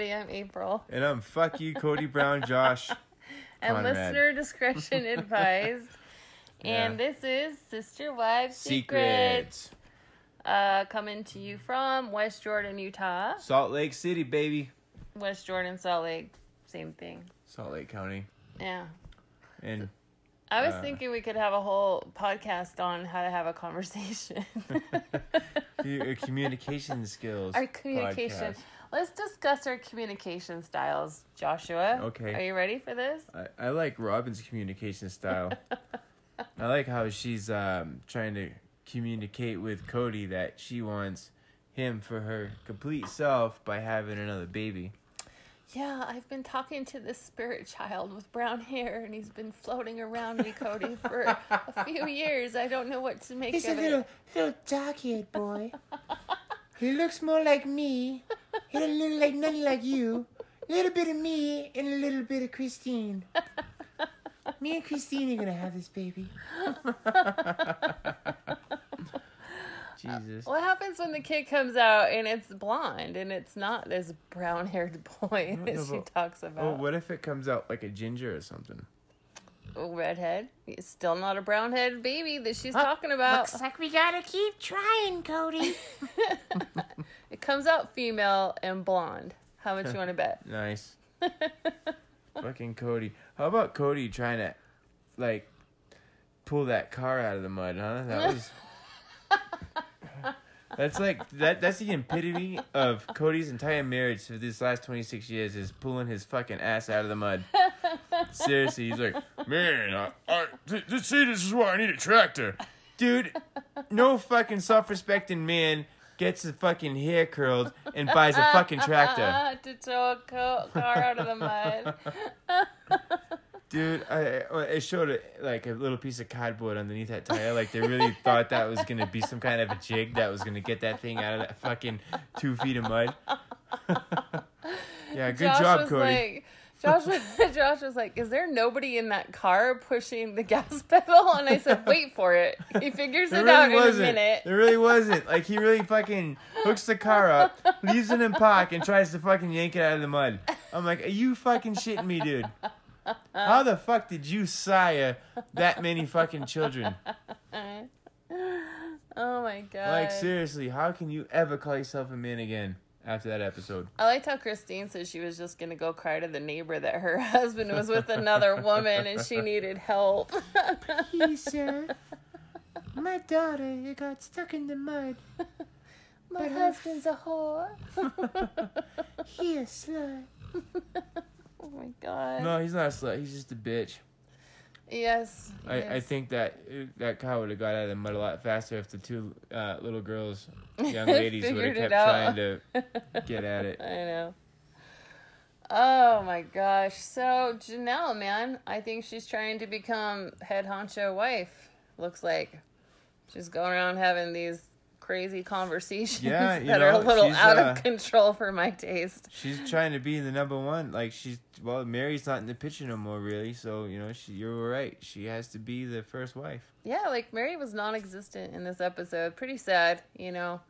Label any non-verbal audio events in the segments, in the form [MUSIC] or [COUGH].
everybody. I'm April. And I'm fuck you, Cody Brown, [LAUGHS] Josh. And Conrad. listener discretion [LAUGHS] advised. And Yeah. this is Sister Wives Secrets. Secrets. Uh, coming to you from West Jordan, Utah. Salt Lake City, baby. West Jordan, Salt Lake, same thing. Salt Lake County. Yeah. And I was Uh, thinking we could have a whole podcast on how to have a conversation. [LAUGHS] your communication skills. our communication. podcast. Let's discuss our communication styles, Joshua. Okay. Are you ready for this? I, I like Robyn's communication style. [LAUGHS] I like how she's um, trying to communicate with Cody that she wants him for her complete self by having another baby. Yeah, I've been talking to this spirit child with brown hair, and he's been floating around me, Cody, for a few years. I don't know what to make of that. He's a of little, it. little dark-haired boy. [LAUGHS] he looks more like me. He doesn't look like nothing like you. A little bit of me and a little bit of Christine. Me and Christine are gonna have this baby. [LAUGHS] Jesus. What happens when the kid comes out and it's blonde and it's not this brown haired boy No, that no, she talks Oh, about? what if it comes out like a ginger or something? Oh, redhead. It's still not a brown headed baby that she's talking about. Looks like we gotta keep trying, Cody. [LAUGHS] [LAUGHS] It comes out female and blonde. How much you want to bet? [LAUGHS] Nice. Fucking Cody. How about Cody trying to, like, pull that car out of the mud, huh? That was. That's like that. That's the epitome of Cody's entire marriage for these last twenty six years is pulling his fucking ass out of the mud. Seriously, he's like, man, I, I, th- see, this is why I need a tractor, dude. No fucking self respecting man gets his fucking hair curled and buys a fucking tractor. [LAUGHS] to tow a co- car out of the mud. [LAUGHS] Dude, I I- it showed a, like a little piece of cardboard underneath that tire. Like they really thought that was gonna be some kind of a jig that was gonna get that thing out of that fucking two feet of mud. [LAUGHS] yeah, good Josh job, Cody. like, Josh, was- [LAUGHS] Josh was like, "Is there nobody in that car pushing the gas [LAUGHS] pedal?" And I said, "Wait for it. He figures it out really in a minute." There really wasn't. Like he really fucking hooks the car up, leaves it in park, and tries to fucking yank it out of the mud. I'm like, are you fucking shitting me, dude? How the fuck did you sire that many fucking children? [LAUGHS] Oh my god! Like seriously, how can you ever call yourself a man again after that episode? I liked how Christine said she was just gonna go cry to the neighbor that her [LAUGHS] husband was with another woman and she needed help. Please, sir. My daughter you got stuck in the mud. [LAUGHS] My But her- husband's a whore. [LAUGHS] He a slut. Oh my god. No, he's not a slut. He's just a bitch. Yes. I, I think that that car would have got out of the mud a lot faster if the two uh, little girls, [LAUGHS] young ladies, would have kept trying to [LAUGHS] get at it. I know. Oh my gosh. So Janelle, man, I think she's trying to become head honcho wife. Looks like she's going around having these crazy conversations Yeah, [LAUGHS] that are a little out uh, of control for my taste. She's trying to be the number one. Like she's well, Meri's not in the picture no more, really. So you know, she you're right. She has to be the first wife. Yeah, like Meri was non-existent in this episode. Pretty sad, you know.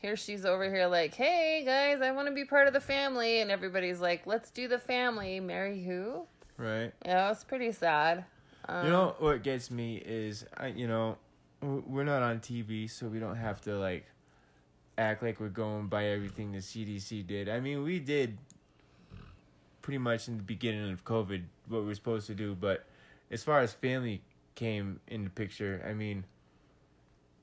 Here she's over here like, "Hey guys, I want to be part of the family," and everybody's like, "Let's do the family." Meri who? Right. Yeah, it's pretty sad. Um, You know what gets me is I you know we're not on TV, so we don't have to like act like we're going by everything the CDC did. I mean, we did pretty much in the beginning of COVID what we were supposed to do, but as far as family came in the picture, I mean,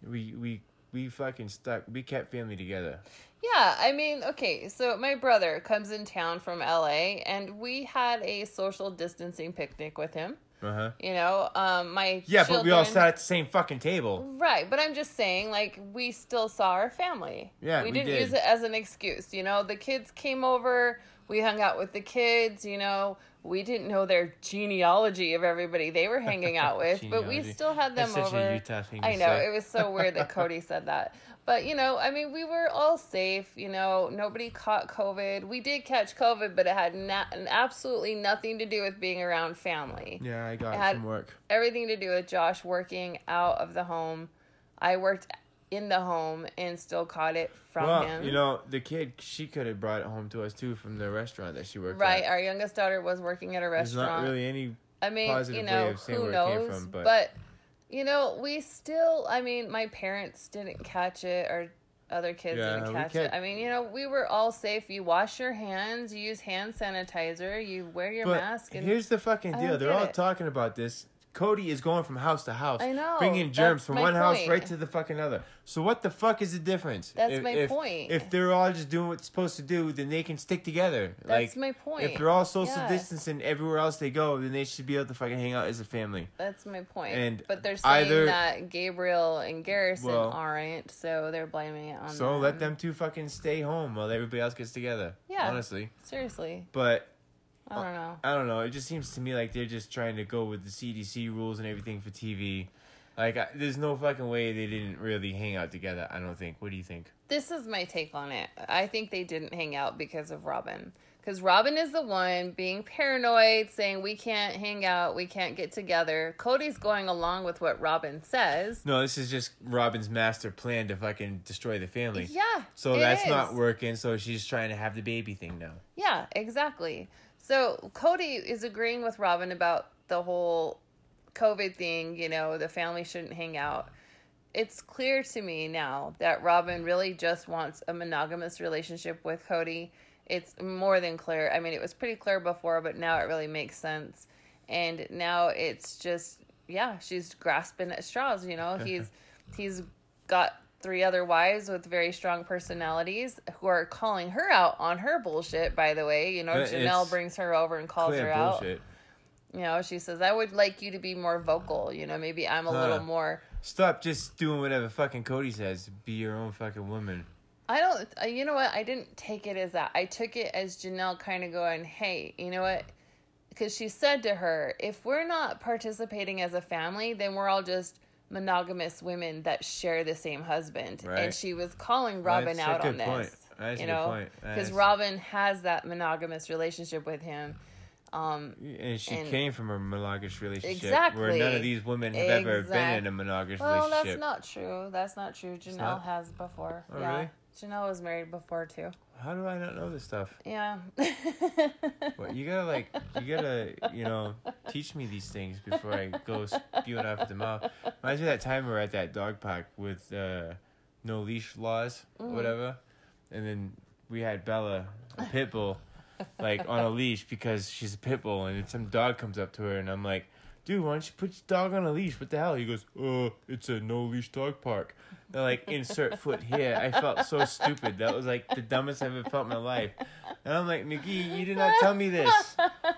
we we we fucking stuck. We kept family together. Yeah, I mean, okay, so my brother comes in town from LA and we had a social distancing picnic with him. Uh huh. You know, um my Yeah, but we all sat at the same fucking table. Right, but I'm just saying, like, we still saw our family. Yeah, we we didn't did. use it as an excuse. You know, the kids came over, we hung out with the kids. You know, we didn't know their genealogy of everybody they were hanging out [LAUGHS] with, but we still had them That's such a over. Utah thing I know it was so weird that [LAUGHS] Cody said that. But you know, I mean, we were all safe. You know, nobody caught COVID. We did catch COVID, but it had na- absolutely nothing to do with being around family Yeah, I got It it had- from work. everything to do with Josh working out of the home. I worked in the home and still caught it from well, him. you know, the kid she could have brought it home to us too from the restaurant that she worked right? at. Right. Our youngest daughter was working at a restaurant. There's not really any. I mean, positive you way know, of who where it came knows? from, but- but you know, we still. I mean, my parents didn't catch it, or other kids Yeah, didn't catch it. I mean, you know, we were all safe. You wash your hands, you use hand sanitizer, you wear your mask, and here's the fucking deal. They're all it. talking about this. Cody is going from house to house. I know, Bringing germs from one house right to the fucking other. So what the fuck is the difference? That's if, my if, point. If they're all just doing what's supposed to do, then they can stick together. That's like, my point. If they're all social distancing everywhere else they go, then they should be able to fucking hang out as a family. That's my point. And but they're saying either- that Gabriel and Garrison Well- aren't, so they're blaming it on So them. let them two fucking stay home while everybody else gets together. Yeah. Honestly. Seriously, But I don't know. I don't know. It just seems to me like they're just trying to go with the CDC rules and everything for TV. Like, I, there's no fucking way they didn't really hang out together. I don't think. What do you think? This is my take on it. I think they didn't hang out because of Robyn. Because Robyn is the one being paranoid, saying we can't hang out, we can't get together. Cody's going along with what Robyn says. No, this is just Robyn's master plan to fucking destroy the family. Yeah. So that's not working. So she's trying to have the baby thing now. Yeah, exactly. So Cody is agreeing with Robyn about the whole COVID thing, you know, the family shouldn't hang out. It's clear to me now that Robyn really just wants a monogamous relationship with Cody. It's more than clear. I mean, it was pretty clear before, but now it really makes sense. And now it's just yeah, she's grasping at straws, you know. [LAUGHS] He's he's got three other wives with very strong personalities who are calling her out on her bullshit, by the way. You know, But Janelle brings her over and calls her out. bullshit. You know, she says, I would like you to be more vocal. You know, maybe I'm a little more. Stop just doing whatever fucking Cody says. Be your own fucking woman. I don't, uh, you know what? I didn't take it as that. I took it as Janelle kind of going, hey, you know what? Because she said to her, if we're not participating as a family, then we're all just monogamous women that share the same husband. And she was calling Robyn That's out on point. this. That's you know, because Robyn has that monogamous relationship with him. Um, And she And- came from a monogamous relationship where none of these women have ever been in a monogamous well, relationship. Well, that's not true. That's not true. Janelle not? has before. Oh, yeah. really? Janelle was married before too. How do I not know this stuff? Yeah. [LAUGHS] What you gotta like, you gotta, you know, teach me these things before I go spewing off at the mouth. Reminds me of that time we were at that dog park with uh, no leash laws, or Mm-hmm. whatever, and then we had Bella, a pit bull, like on a leash because she's a pit bull, and some dog comes up to her, and I'm like. Dude, why don't you put your dog on a leash? What the hell? He goes, uh, it's a no leash dog park. They're like, insert foot here. I felt so stupid. That was like the dumbest I've ever felt in my life. And I'm like, McGee, you did not tell me this. [LAUGHS]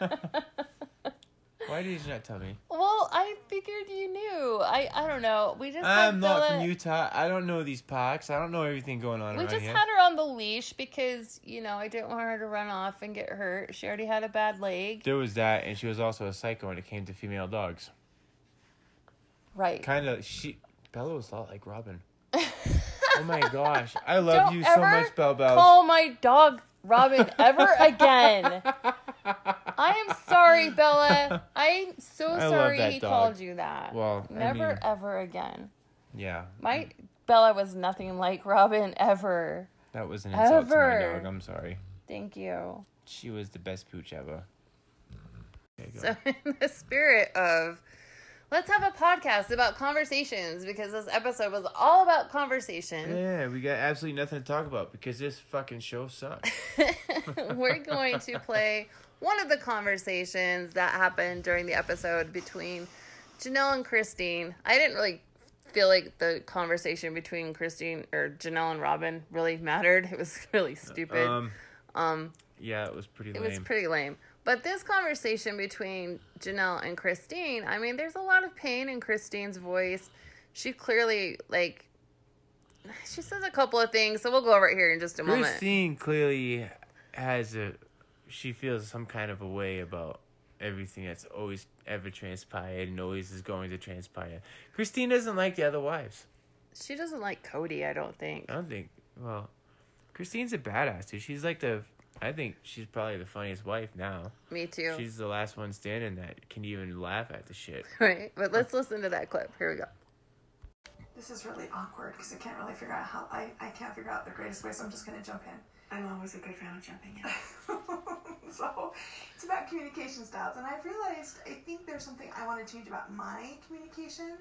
Why did you not tell me? well, I figured you knew. I I don't know. We just I'm not Bella- from Utah. I don't know these parks. I don't know everything going on We just here. had her on the leash because you know I didn't want her to run off and get hurt. She already had a bad leg. there was that, and she was also a psycho when it came to female dogs. Right. Kind of, she Bella was a lot like Robyn. Oh my gosh, I love Don't you so much, Belle Bells. Call my dog Robyn ever again. I am sorry, Bella. I'm so I sorry he dog. called you that. Well, I never mean- ever again. Yeah, My Bella was nothing like Robyn ever. that was an insult to my dog. I'm sorry. Thank you. She was the best pooch ever. There you go. So, [LAUGHS] in the spirit of let's have a podcast about conversations because this episode was all about conversation. Yeah, we got absolutely nothing to talk about because this fucking show sucks. [LAUGHS] We're going to play one of the conversations that happened during the episode between Janelle and Christine. I didn't really feel like the conversation between Christine or Janelle and Robyn really mattered. It was [LAUGHS] really stupid. Um, um yeah, it was pretty lame. It was pretty lame. But this conversation between Janelle and Christine, I mean, there's a lot of pain in Christine's voice. She clearly, like, she says a couple of things, so we'll go over it here in just a moment. Christine clearly has a, she feels some kind of a way about everything that's always ever transpired and always is going to transpire. Christine doesn't like the other wives. She doesn't like Cody, I don't think. I don't think. Well, Christine's a badass dude. She's like the. I think she's probably the funniest wife now. Me too. She's the last one standing that can even laugh at the shit. [LAUGHS] Right. But let's listen to that clip. Here we go. This is really awkward because I can't really figure out how I, I can't figure out the greatest way, so I'm just gonna jump in. I'm always a good fan of jumping in. [LAUGHS] so it's about communication styles, and I've realized I think there's something I want to change about my communication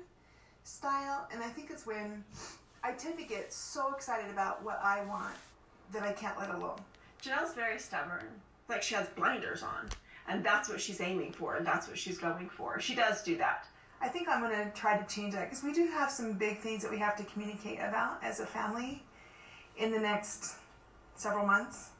style, and I think it's when I tend to get so excited about what I want that I can't let alone. Janelle's very stubborn. Like she has blinders on, and that's what she's aiming for, and that's what she's going for. She does do that. I think I'm gonna try to change that because we do have some big things that we have to communicate about as a family in the next several months,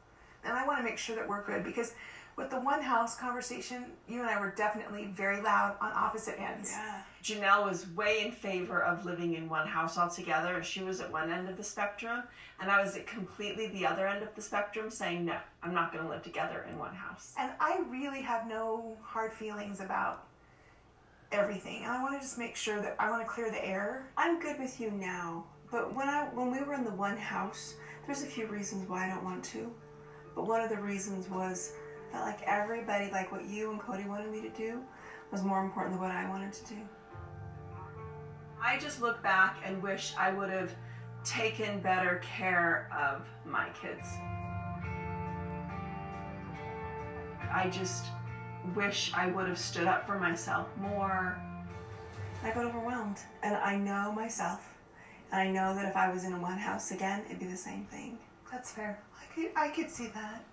and I want to make sure that we're good because with the one house conversation, you and I were definitely very loud on opposite ends. Yeah. Janelle was way in favor of living in one house altogether. She was at one end of the spectrum, and I was at completely the other end of the spectrum saying, no, I'm not going to live together in one house. And I really have no hard feelings about everything, and I want to just make sure that I want to clear the air. I'm good with you now, but when I when we were in the one house, there's a few reasons why I don't want to. But one of the reasons was that like everybody, like what you and Cody wanted me to do, was more important than what I wanted to do. I just look back and wish I would have taken better care of my kids. I just wish I would have stood up for myself more. I got overwhelmed, and I know myself, and I know that if I was in a one house again, it'd be the same thing. That's fair. I could I could see that.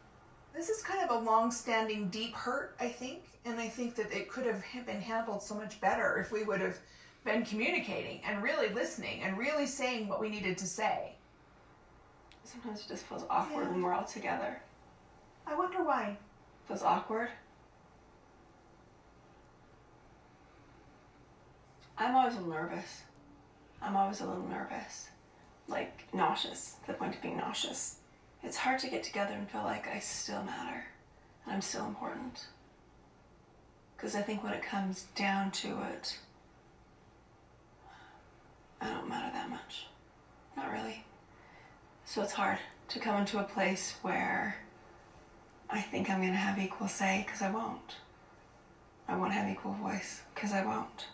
This is kind of a long-standing, deep hurt, I think, and I think that it could have been handled so much better if we would have been communicating and really listening and really saying what we needed to say. Sometimes it just feels awkward Yeah. when we're all together. I wonder why. feels awkward. I'm always a little nervous. I'm always a little nervous. Like nauseous, to the point of being nauseous. It's hard to get together and feel like I still matter and I'm still important. Because I think when it comes down to it, I don't matter that much. Not really. So it's hard to come into a place where I think I'm going to have equal say because I won't. I won't have equal voice because I won't.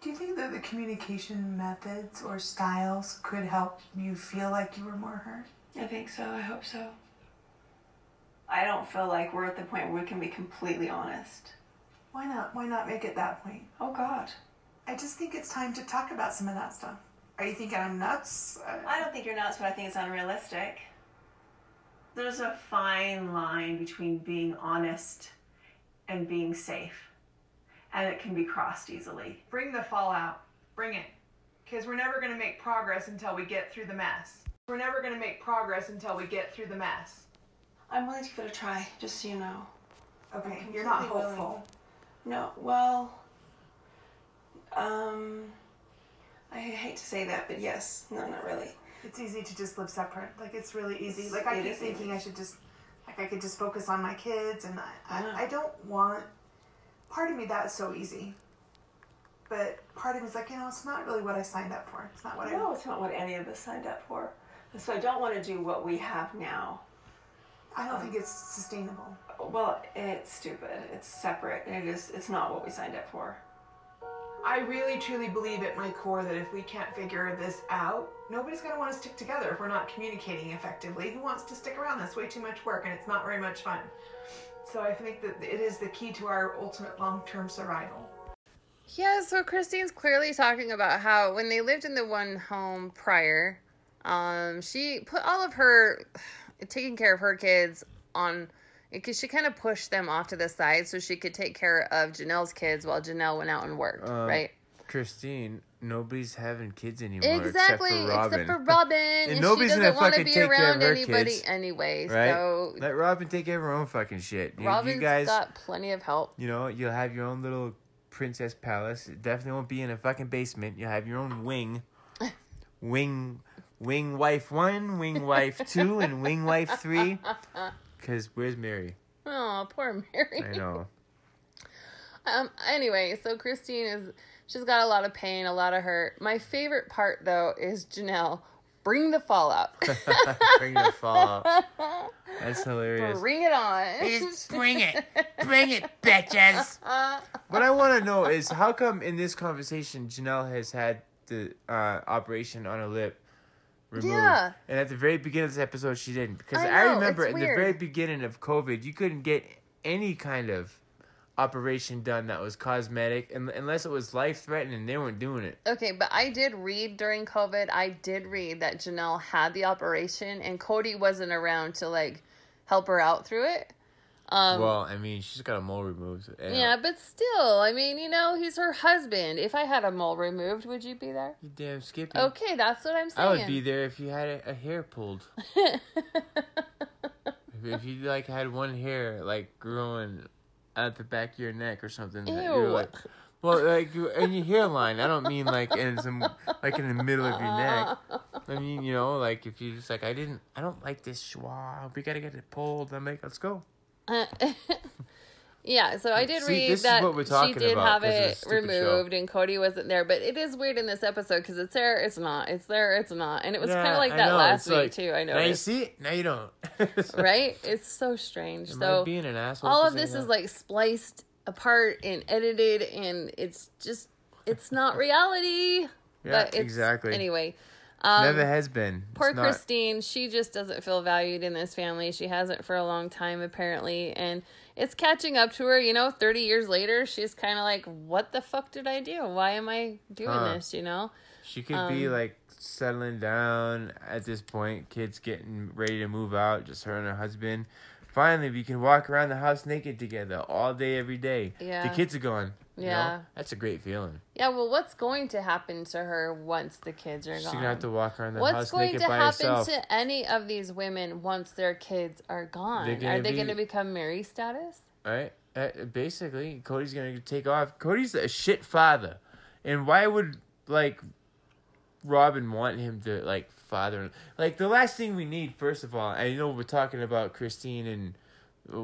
Do you think that the communication methods or styles could help you feel like you were more heard? I think so. I hope so. I don't feel like we're at the point where we can be completely honest. Why not? Why not make it that point? Oh, God. I just think it's time to talk about some of that stuff. Are you thinking I'm nuts? I don't think you're nuts, but I think it's unrealistic. There's a fine line between being honest and being safe, and it can be crossed easily. bring the fallout. Bring it. Because we're never going to make progress until we get through the mess. We're never going to make progress until we get through the mess. I'm willing to give it a try, just so you know. Okay, you're not completely willing. hopeful. No, well, um, I hate to say that, but yes, no, not really. It's easy to just live separate. Like it's really easy. It's- Like I it keep thinking easy. I should just, like I could just focus on my kids, and I, Yeah. I, I don't want. Part of me that's so easy, but part of me is like you know it's not really what I signed up for. It's not what I No, it's not what any of us signed up for. So I don't want to do what we have now. I. I don't um, think it's sustainable. Well, it's stupid. It's separate. It is. It's not what we signed up for. I really truly believe at my core that if we can't figure this out, nobody's going to want to stick together if we're not communicating effectively. Who wants to stick around? That's way too much work and it's not very much fun. So I think that it is the key to our ultimate long term survival. Yeah, so Christine's clearly talking about how when they lived in the one home prior, um, she put all of her taking care of her kids on because she kind of pushed them off to the side so she could take care of Janelle's kids while Janelle went out and worked, Um, right? Christine, nobody's having kids anymore Exactly, except for Robyn. except [LAUGHS] for Robyn, and, she nobody's doesn't gonna want to be take care of around anybody kids, anyway. right? So Let Robyn take care of her own fucking shit. You, Robyn's you guys, got plenty of help. you know, you'll have your own little princess palace. It definitely won't be in a fucking basement. You'll have your own wing, [LAUGHS] wing, wing wife one, wing wife two, and wing wife three. [LAUGHS] Cause where's Meri? Oh, poor Meri. I know. Um. Anyway, so Christine is she's got a lot of pain, a lot of hurt. My favorite part though is Janelle Bring the fallout. [LAUGHS] Bring the fallout. [LAUGHS] That's hilarious. Bring it on. Just bring it. Bring it, bitches. [LAUGHS] What I want to know is how come in this conversation Janelle has had the uh, operation on her lip removed, Yeah. and at the very beginning of this episode she didn't because I I, remember it's in the very beginning of COVID you couldn't get any kind of operation done that was cosmetic and unless it was life threatening they weren't doing it. Okay, but I did read during COVID, I did read that Janelle had the operation and Cody wasn't around to like help her out through it. Um, well, I mean she's got a mole removed. and- yeah, but still, I mean, you know, he's her husband. If I had a mole removed, would you be there? You damn Skippy. Okay, that's what I'm saying. I would be there if you had a, a hair pulled. [LAUGHS] If, if you like had one hair like growing at the back of your neck or something, that you're Ew. like, well, like in your hairline. I don't mean like in some like in the middle of your neck. I mean, you know, like if you just like, I didn't, I don't like this schwa. We gotta get it pulled. I'm like, let's go. [LAUGHS] yeah, so I did See, read that she did about have it stupid show. removed and Cody wasn't there. But it is weird in this episode because it's there, it's not. It's there, it's not. And it was kind of like I that know, last it's week like, too. I know. Now you see it. Now you don't. [LAUGHS] Right? It's so strange. Am so being an asshole? all of this saying is like spliced apart and edited and it's just it's not reality [LAUGHS] Yeah, exactly. anyway um Never has been. It's poor not- christine she just doesn't feel valued in this family she hasn't for a long time apparently and it's catching up to her you know 30 years later she's kind of like what the fuck did i do why am i doing Huh. this you know She could be Um, like settling down at this point, kids getting ready to move out, just her and her husband. Finally, we can walk around the house naked together all day, every day. Yeah. The kids are gone. You know? Yeah. That's a great feeling. yeah well what's going to happen to her once the kids are She's gone She's going to have to walk around the What's house going naked to by happen herself. to any of these women once their kids are gone? Gonna are they be- going to become Meri status? Right? Uh, basically, Cody's going to take off. Cody's a shit father. And why would, like, Robyn want him to, like, father. Like, the last thing we need, first of all, I know we're talking about Christine and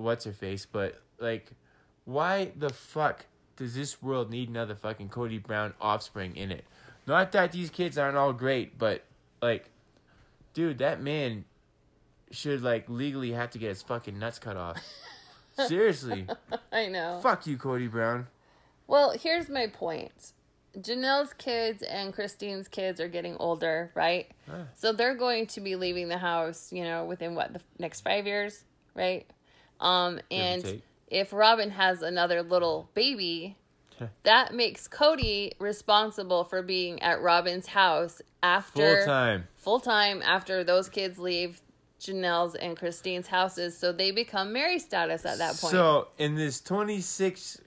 what's her face, but, like, why the fuck does this world need another fucking Cody Brown offspring in it? Not that these kids aren't all great, but, like, dude, that man should, like, legally have to get his fucking nuts cut off. [LAUGHS] Seriously. I know. Fuck you, Cody Brown. Well, here's my point. Janelle's kids and Christine's kids are getting older, right? Ah. So they're going to be leaving the house, you know, within what the next 5 years, right? Um and take. If Robyn has another little baby, that makes Cody responsible for being at Robyn's house after Full time. full time after those kids leave Janelle's and Christine's houses, so they become Meri status at that point. So, in this 26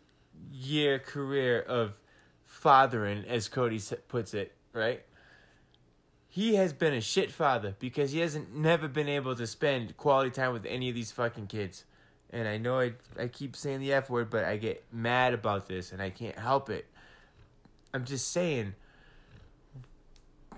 year career of fathering, as Cody puts it, right? He has been a shit father because he hasn't never been able to spend quality time with any of these fucking kids. And I know I, I keep saying the F word, but I get mad about this and I can't help it. I'm just saying.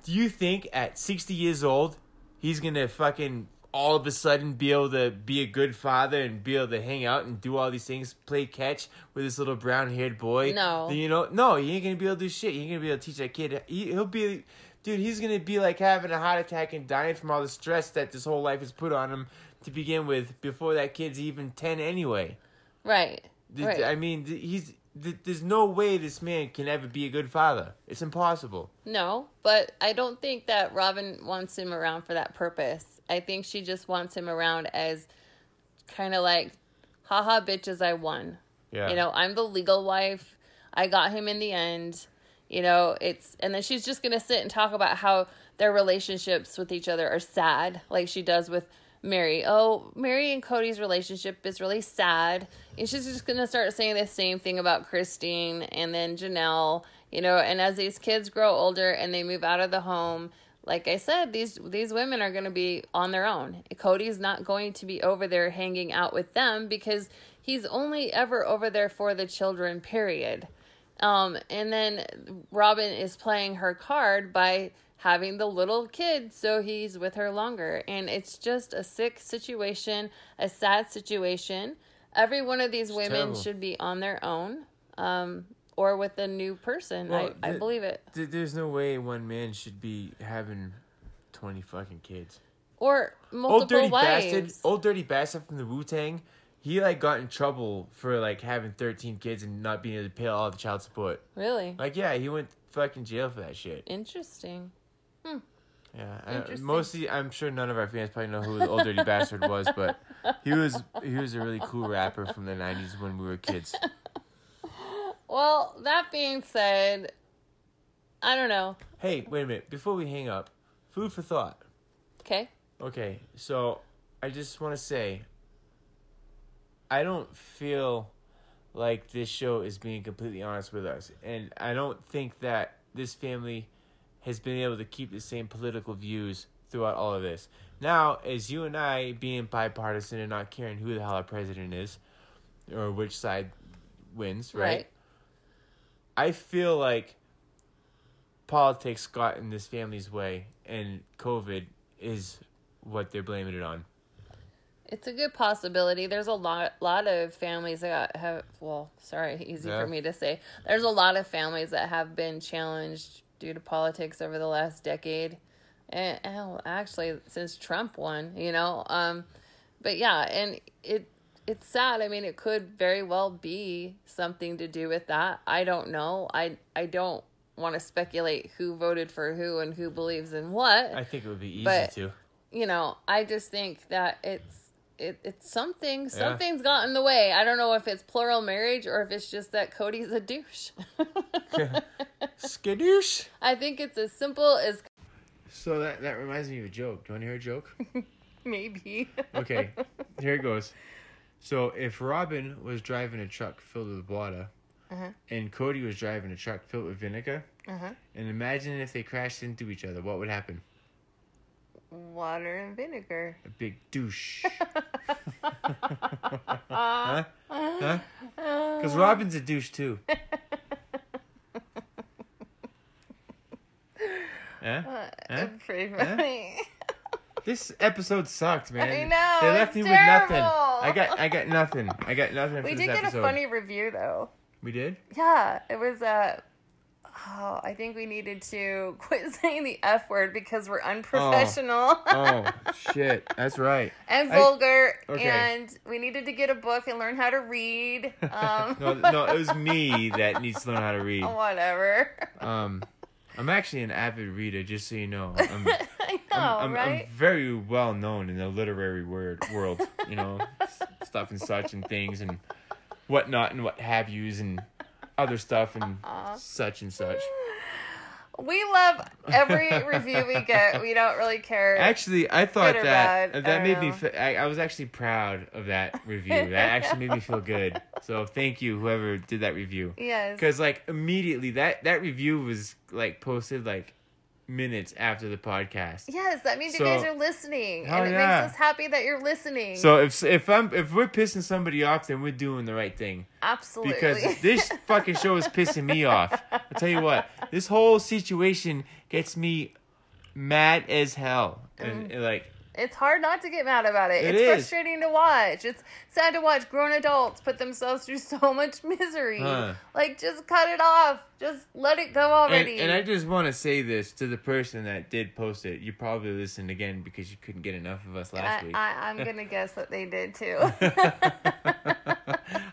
Do you think at 60 years old, he's gonna fucking all of a sudden be able to be a good father and be able to hang out and do all these things, play catch with this little brown haired boy? No. You know, no, he ain't gonna be able to do shit. He ain't gonna be able to teach that kid. He, he'll be, dude, he's gonna be like having a heart attack and dying from all the stress that this whole life has put on him to begin with before that kid's even 10 anyway. right. Right. I mean, he's. th- There's no way this man can ever be a good father. It's impossible. No, but I don't think that Robyn wants him around for that purpose. I think she just wants him around as kind of like, haha, bitches, I won. Yeah. You know, I'm the legal wife. I got him in the end. You know, it's, and then she's just going to sit and talk about how their relationships with each other are sad, like she does with Meri. Oh, Meri and Cody's relationship is really sad. And she's just going to start saying the same thing about Christine and then Janelle, you know, and as these kids grow older and they move out of the home, like I said, these these women are going to be on their own. Cody's not going to be over there hanging out with them because he's only ever over there for the children. Period. Um, and then Robyn is playing her card by having the little kid, so he's with her longer. And it's just a sick situation, a sad situation. Every one of these women terrible. should be on their own, um, or with a new person. Well, I, I believe it. Th- There's no way one man should be having twenty fucking kids. or multiple Old dirty wives. bastard. Old dirty bastard from the Wu Tang. He like got in trouble for like having thirteen kids and not being able to pay all the child support. Really Like yeah, he went fucking jail for that shit. interesting. Hmm. Yeah, uh, I, mostly I'm sure none of our fans probably know who the old dirty bastard was, but he was he was a really cool rapper from the '90s when we were kids. Well, that being said, I don't know. Hey, wait a minute! Before we hang up, food for thought. Okay. Okay, so I just want to say, I don't feel like this show is being completely honest with us, and I don't think that this family has been able to keep the same political views throughout all of this. Now, as you and I being bipartisan and not caring who the hell our president is or which side wins, right? Right. I feel like politics got in this family's way, and COVID is what they're blaming it on. It's a good possibility. There's a lot lot of families that have well, sorry, [LAUGHS] easy Yeah. for me to say. There's a lot of families that have been challenged due to politics over the last decade. And actually since Trump won, you know. Um but yeah, and it it's sad. I mean, it could very well be something to do with that. I don't know. I I don't want to speculate who voted for who and who believes in what I think it would be easy But- to. you know, I just think that it's it, it's something Yeah. something's got in the way. I don't know if it's plural marriage or if it's just that Cody's a douche. [LAUGHS] Skadoosh. I think it's as simple as So that that reminds me of a joke. Do you want to hear a joke? [LAUGHS] maybe. Okay, [LAUGHS] here it goes. So if Robyn was driving a truck filled with water, Uh-huh. and Cody was driving a truck filled with vinegar, Uh-huh. and imagine if they crashed into each other, what would happen? Water and vinegar. A big douche. [LAUGHS] huh? Huh? Because Robyn's a douche too. [LAUGHS] Huh? Huh? Pretty funny. This episode sucked, man. I know, They left me with nothing. I got I got nothing. I got nothing we did get episode. a funny review though. We did? Yeah, it was uh Oh, I think we needed to [LAUGHS] quit saying the F word because we're unprofessional. Oh [LAUGHS] shit. That's right. and I- vulgar okay. and we needed to get a book and learn how to read [LAUGHS] um No, no, it was me that needs to learn how to read. whatever Um, I'm actually an avid reader, just so you know. I'm, i know I'm, I'm, right I'm very well known in the literary word world. You know, stuff and such and things and whatnot and what have yous and other stuff and uh-uh. such and such. we love every review we [LAUGHS] get we don't really care Actually, I thought Good or that bad, I that don't made me. know. Fe- I, I was actually proud of that review. that actually made me feel good. [LAUGHS] So thank you, whoever did that review. yes Because like immediately that that review was like posted like minutes after the podcast. yes that means So- you guys are listening and it yeah. makes us happy that you're listening So if if I'm if we're pissing somebody off, then we're doing the right thing. absolutely Because this [LAUGHS] fucking show is pissing me off. I tell you what, this whole situation gets me mad as hell, and, Mm. and, like It's hard not to get mad about it. It it's is. frustrating to watch. It's sad to watch grown adults put themselves through [LAUGHS] so much misery. Huh. Like, just cut it off. Just let it go And, already. and I just want to say this to the person that did post it. You probably listened again because you couldn't get enough of us last I, week. I, I'm [LAUGHS] gonna guess that they did too. [LAUGHS]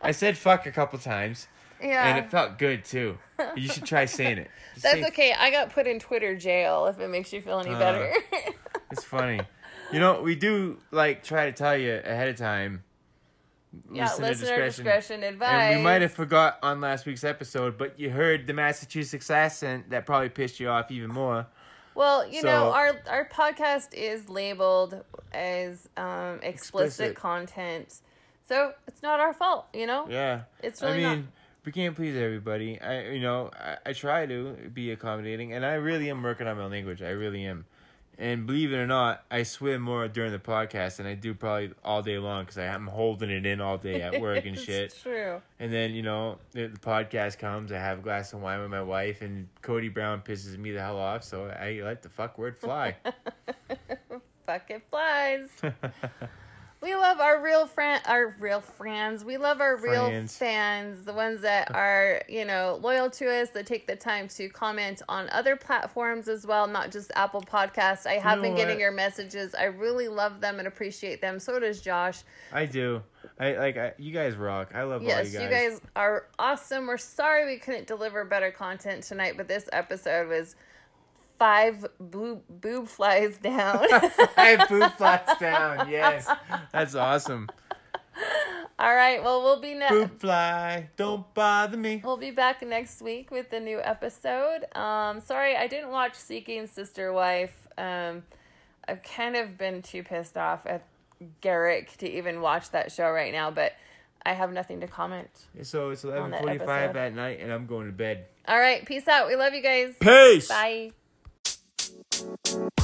I said fuck a couple times, yeah, and it felt good too. You should try saying it. Just that's say- okay. I got put in Twitter jail. If it makes you feel any Uh, better. It's funny. You know, we do like try to tell you ahead of time. yeah, listener discretion, advice. And we might have forgot on last week's episode, but you heard the Massachusetts accent that probably pissed you off even more. Well, you know, our our podcast is labeled as um, explicit, Explicit. content, so it's not our fault. You know, Yeah. it's I really mean, not. we can't please everybody. I, you know, I, I try to be accommodating, and I really am working on my language. I really am. And believe it or not, I swim more during the podcast than I do probably all day long because I'm holding it in all day at [LAUGHS] work and It's shit. True. And then, you know, the, the podcast comes, I have a glass of wine with my wife, and Cody Brown pisses me the hell off, so I let the fuck word fly. [LAUGHS] Fuck it flies. [LAUGHS] We love our real friend, our real friends. We love our real Friends. fans, the ones that [LAUGHS] are you know loyal to us, that take the time to comment on other platforms as well, not just Apple Podcasts. I have know been getting what? your messages. I really love them and appreciate them. So does Josh. I do. I like. I, you guys rock. I love all Yes, you guys. you guys are awesome. We're sorry we couldn't deliver better content tonight, but this episode was five boob, boob flies down. [LAUGHS] five boob flies down. Yes, that's awesome. All right, well, we'll be next. Boob fly, don't bother me. We'll be back next week with a new episode. Um, sorry, I didn't watch Seeking Sister Wife. Um, I've kind of been too pissed off at Garrick to even watch that show right now, but I have nothing to comment. So it's On eleven that forty-five episode. at night, and I'm going to bed. All right, peace out. We love you guys. Peace. Bye. Thank you.